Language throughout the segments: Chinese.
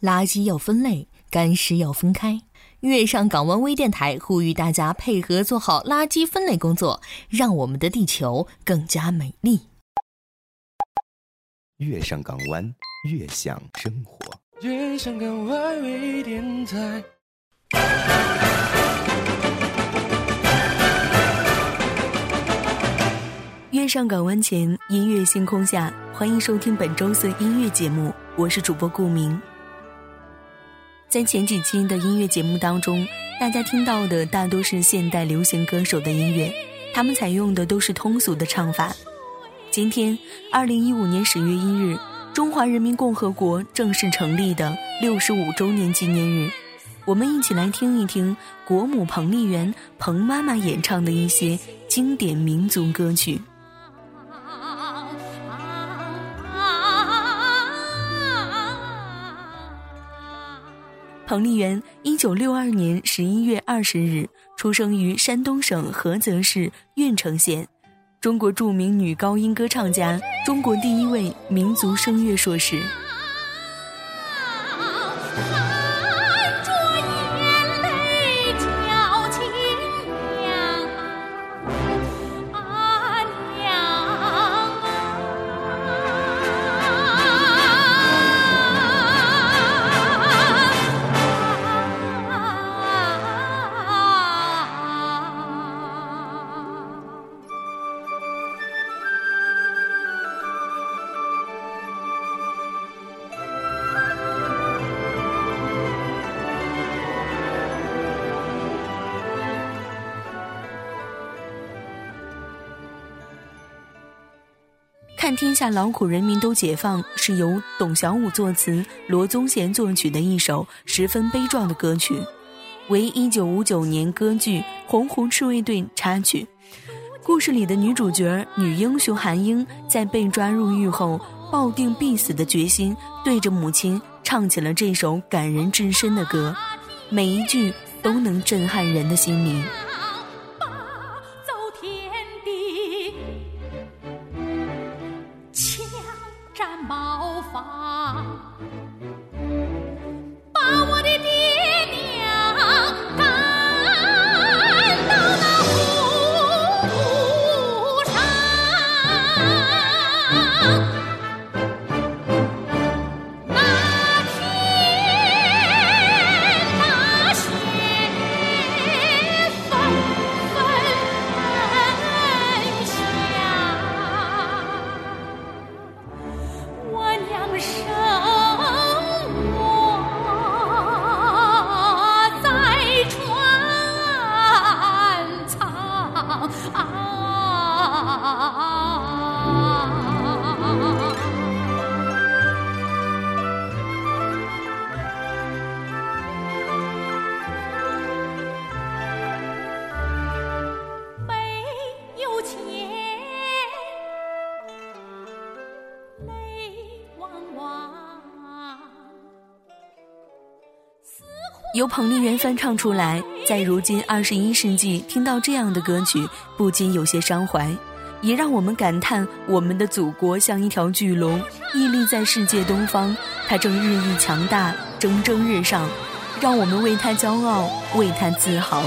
垃圾要分类，干湿要分开。月上港湾微电台呼吁大家配合做好垃圾分类工作，让我们的地球更加美丽。月上港湾，悦享生活。月上港湾微电台。月上港湾前，音乐星空下，欢迎收听本周四音乐节目，我是主播顾明。在前几期的音乐节目当中，大家听到的大多是现代流行歌手的音乐，他们采用的都是通俗的唱法。今天，二零一五年十月一日，中华人民共和国正式成立的六十五周年纪念日，我们一起来听一听国母彭丽媛彭妈妈演唱的一些经典民族歌曲。彭丽媛，一九六二年十一月二十日出生于山东省菏泽市郓城县，中国著名女高音歌唱家，中国第一位民族声乐硕士。天下劳苦人民都解放是由董小武作词、罗宗贤作曲的一首十分悲壮的歌曲，为一九五九年歌剧《洪湖赤卫队》插曲。故事里的女主角女英雄韩英在被抓入狱后，抱定必死的决心，对着母亲唱起了这首感人至深的歌，每一句都能震撼人的心灵。由彭丽媛翻唱出来，在如今二十一世纪听到这样的歌曲，不禁有些伤怀，也让我们感叹我们的祖国像一条巨龙，屹立在世界东方，它正日益强大，蒸蒸日上，让我们为它骄傲，为它自豪。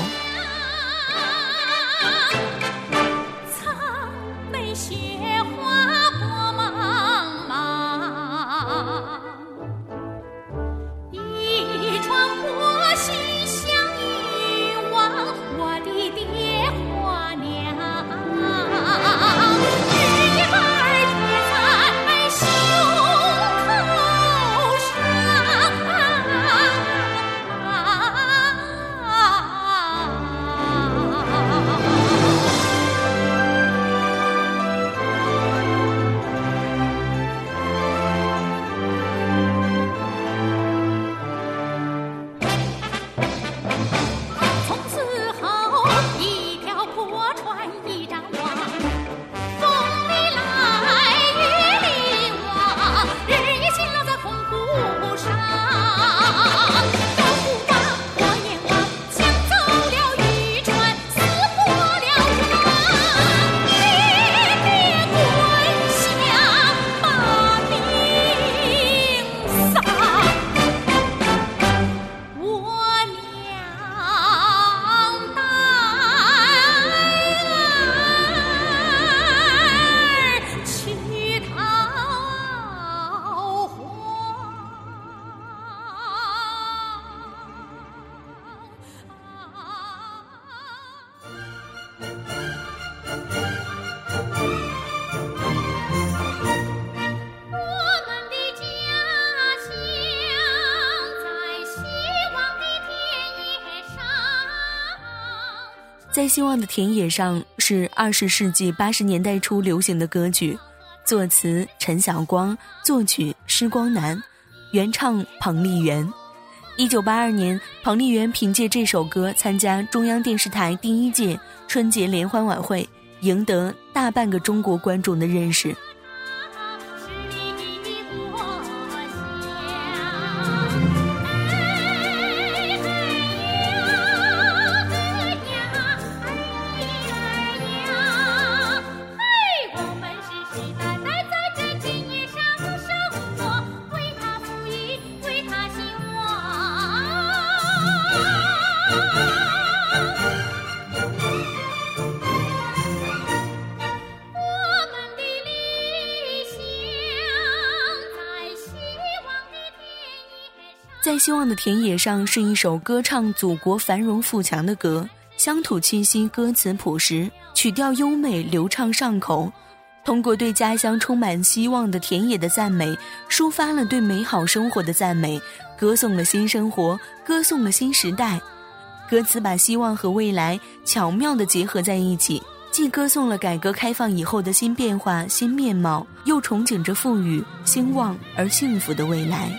在希望的田野上是二十世纪八十年代初流行的歌曲，作词陈晓光，作曲施光南，原唱彭丽媛。一九八二年，彭丽媛凭借这首歌参加中央电视台第一届春节联欢晚会，赢得大半个中国观众的认识。希望的田野上是一首歌唱祖国繁荣富强的歌，乡土气息，歌词朴实，曲调优美，流畅上口。通过对家乡充满希望的田野的赞美，抒发了对美好生活的赞美，歌颂了新生活，歌颂了新时代。歌词把希望和未来巧妙地结合在一起，既歌颂了改革开放以后的新变化、新面貌，又憧憬着富裕、兴旺而幸福的未来。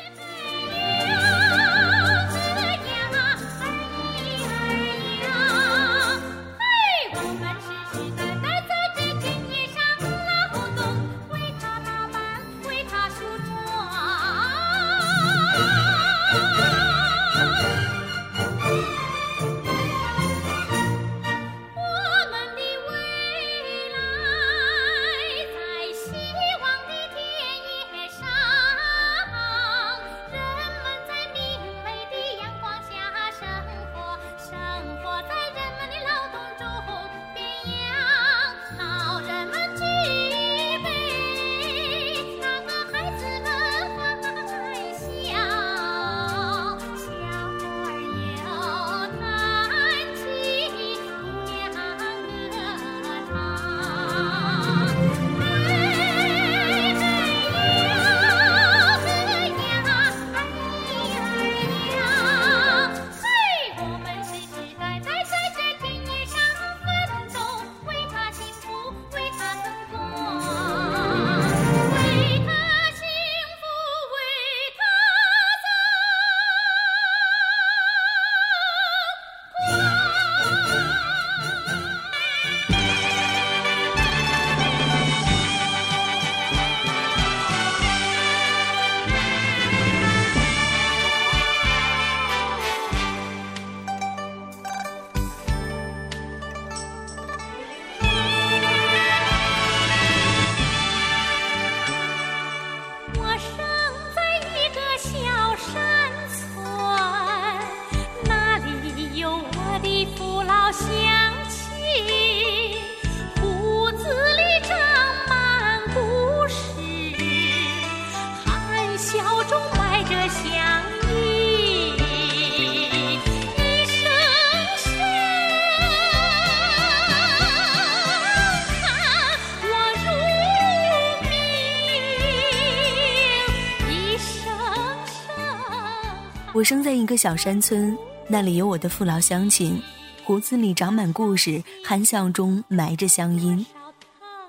生在一个小山村，那里有我的父老乡亲，胡子里长满故事，憨笑中埋着乡音。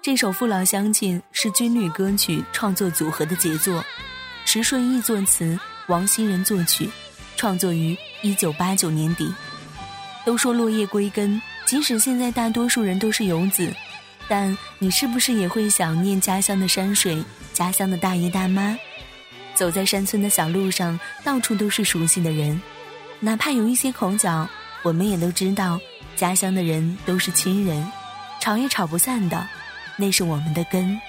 这首《父老乡亲》是军旅歌曲创作组合的杰作，石顺义作词，王希仁作曲，创作于一九八九年底。都说落叶归根，即使现在大多数人都是游子，但你是不是也会想念家乡的山水，家乡的大爷大妈？走在山村的小路上，到处都是熟悉的人，哪怕有一些口角，我们也都知道，家乡的人都是亲人，吵也吵不散的，那是我们的根。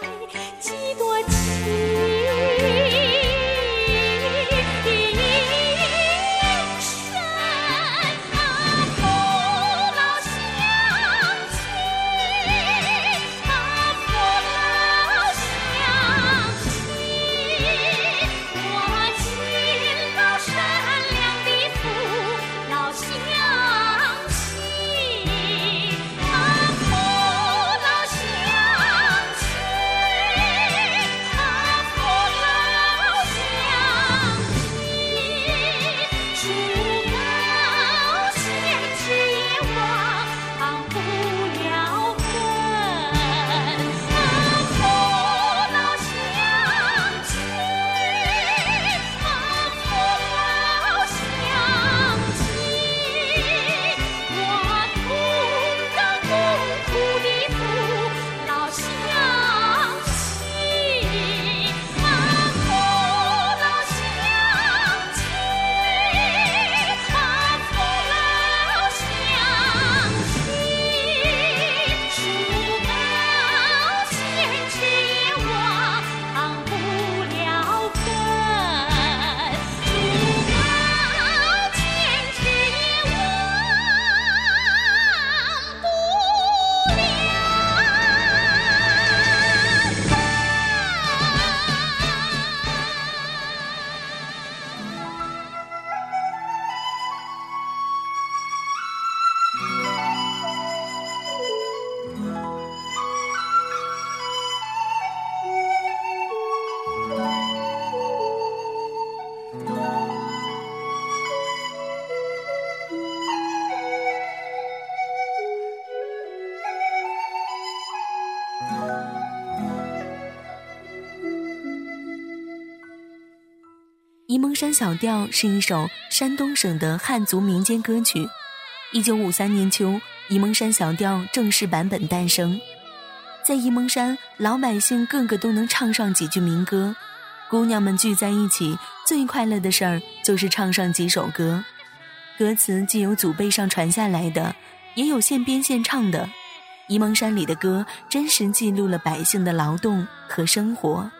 沂蒙山小调是一首山东省的汉族民间歌曲。一九五三年秋，沂蒙山小调正式版本诞生。在沂蒙山，老百姓个个都能唱上几句民歌。姑娘们聚在一起，最快乐的事儿就是唱上几首歌。歌词既有祖辈上传下来的，也有现编现唱的。沂蒙山里的歌，真实记录了百姓的劳动和生活。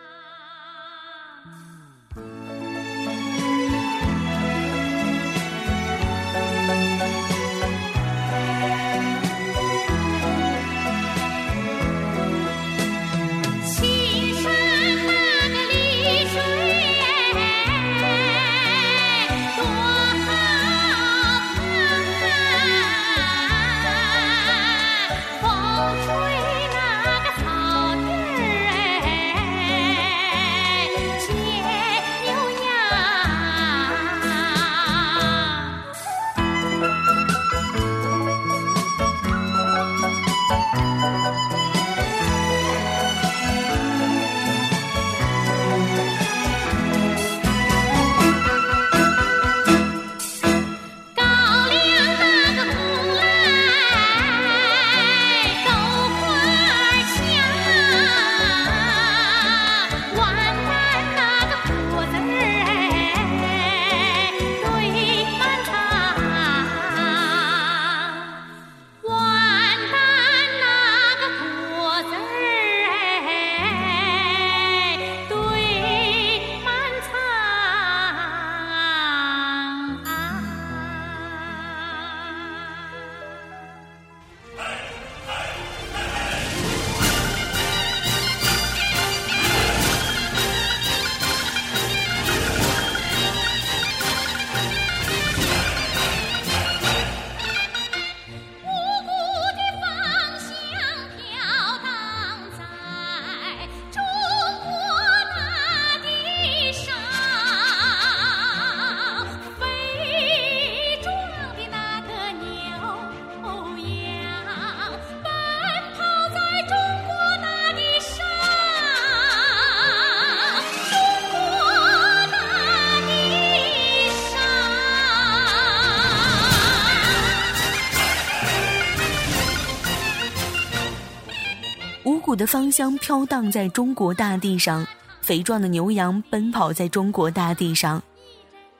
的芳香飘荡在中国大地上，肥壮的牛羊奔跑在中国大地上。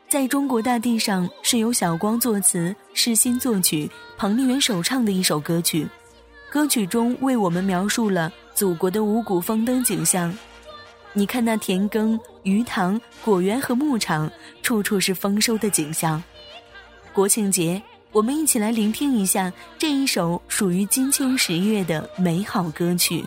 在中国大地上是由小光作词、世新作曲、彭丽媛首唱的一首歌曲。歌曲中为我们描述了祖国的五谷丰登景象。你看那田埂、鱼塘、果园和牧场，处处是丰收的景象。国庆节，我们一起来聆听一下这一首属于金秋十月的美好歌曲。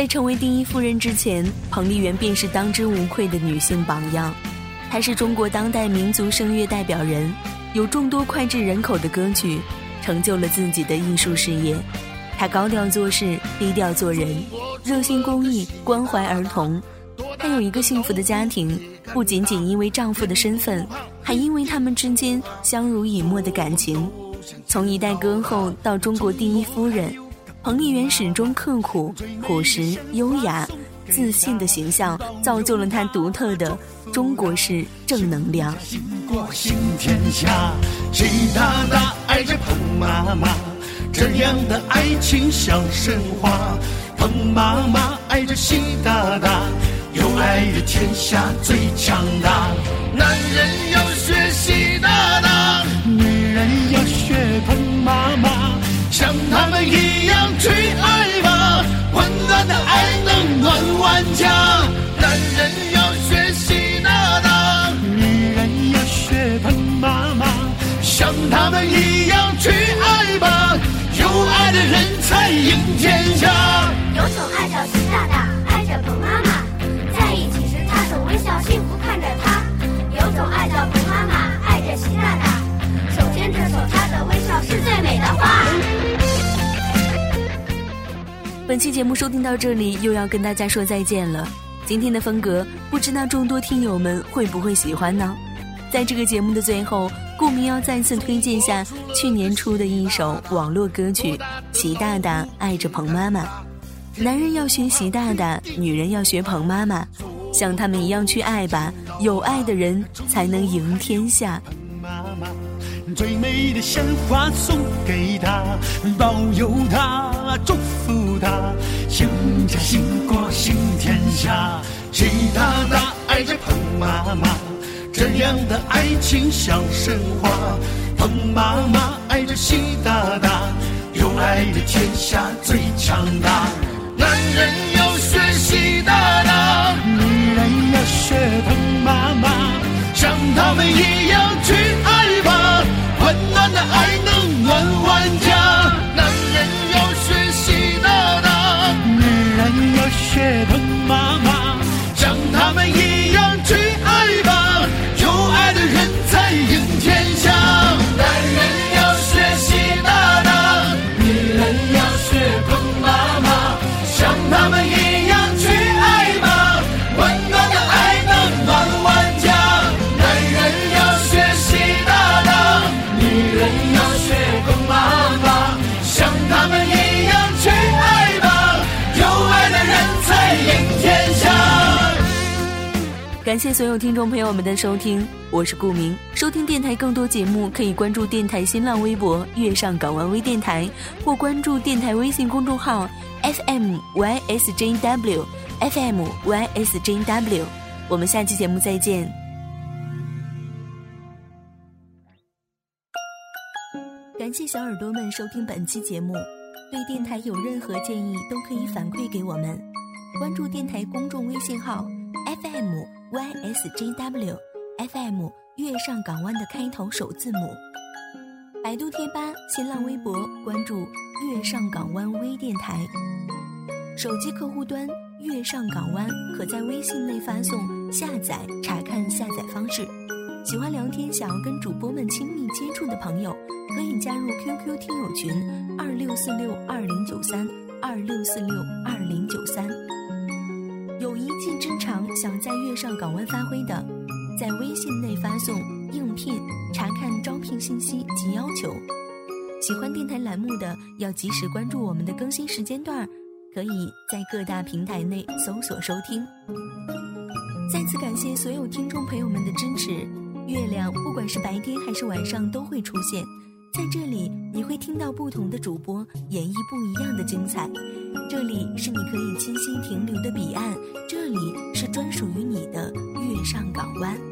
在成为第一夫人之前，彭丽媛便是当之无愧的女性榜样。她是中国当代民族声乐代表人，有众多脍炙人口的歌曲，成就了自己的艺术事业。她高调做事，低调做人，热心公益，关怀儿童。她有一个幸福的家庭，不仅仅因为丈夫的身份，还因为他们之间相濡以沫的感情。从一代歌后到中国第一夫人。彭丽媛始终刻苦、朴实、优雅、自信的形象，造就了她独特的中国式正能量。国行天下，习大大爱着彭妈妈，这样的爱情像神话。彭妈妈爱着习大大，有爱的天下最强大。男人要学习大大，人才赢天下。有种爱叫习大大，爱着彭妈妈，在一起时他总微笑，幸福看着他。有种爱叫彭妈妈，爱着习大大，手牵着手，他的微笑是最美的花。本期节目收听到这里，又要跟大家说再见了。今天的风格，不知道众多听友们会不会喜欢呢？在这个节目的最后，顾明要再次推荐下去年出的一首网络歌曲《习大大爱着彭妈妈》。男人要学习大大，女人要学彭妈妈，像他们一样去爱吧，有爱的人才能赢天下。妈妈，最美的鲜花送给她，保佑她，祝福她，兴家兴国兴天下。习大大爱着彭妈妈。这样的爱情像神话，彭妈妈爱着习大大，有爱的天下最强大。男人要学习大大，女人要学彭妈妈，像他们一样去爱感谢所有听众朋友们的收听，我是顾明。收听电台更多节目，可以关注电台新浪微博“月上港湾微电台”，或关注电台微信公众号 “FMYSJW”。FMYSJW，我们下期节目再见。感谢小耳朵们收听本期节目，对电台有任何建议都可以反馈给我们。关注电台公众微信号 “FM”。Ysjw fm 月上港湾的开头首字母，百度贴吧、新浪微博关注月上港湾微电台，手机客户端月上港湾可在微信内发送下载查看下载方式。喜欢聊天、想要跟主播们亲密接触的朋友，可以加入 QQ 听友群二六四六二零九三二六四六二零九三。有一技之长，想在月上港湾发挥的，在微信内发送“应聘”，查看招聘信息及要求。喜欢电台栏目的，要及时关注我们的更新时间段儿，可以在各大平台内搜索收听。再次感谢所有听众朋友们的支持。月亮不管是白天还是晚上都会出现。在这里，你会听到不同的主播演绎不一样的精彩。这里是你可以栖息停留的彼岸，这里是专属于你的月上港湾。